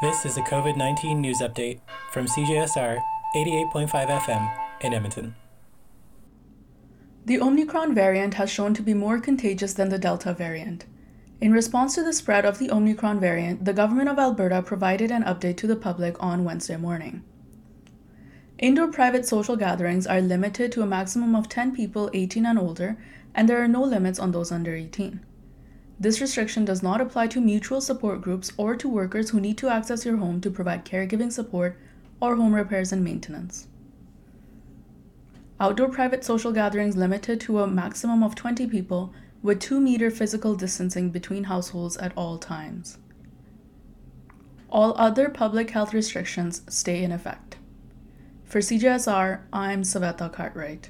This is a COVID 19 news update from CJSR 88.5 FM in Edmonton. The Omicron variant has shown to be more contagious than the Delta variant. In response to the spread of the Omicron variant, the Government of Alberta provided an update to the public on Wednesday morning. Indoor private social gatherings are limited to a maximum of 10 people 18 and older, and there are no limits on those under 18. This restriction does not apply to mutual support groups or to workers who need to access your home to provide caregiving support or home repairs and maintenance. Outdoor private social gatherings limited to a maximum of 20 people with 2 meter physical distancing between households at all times. All other public health restrictions stay in effect. For CJSR, I'm Saveta Cartwright.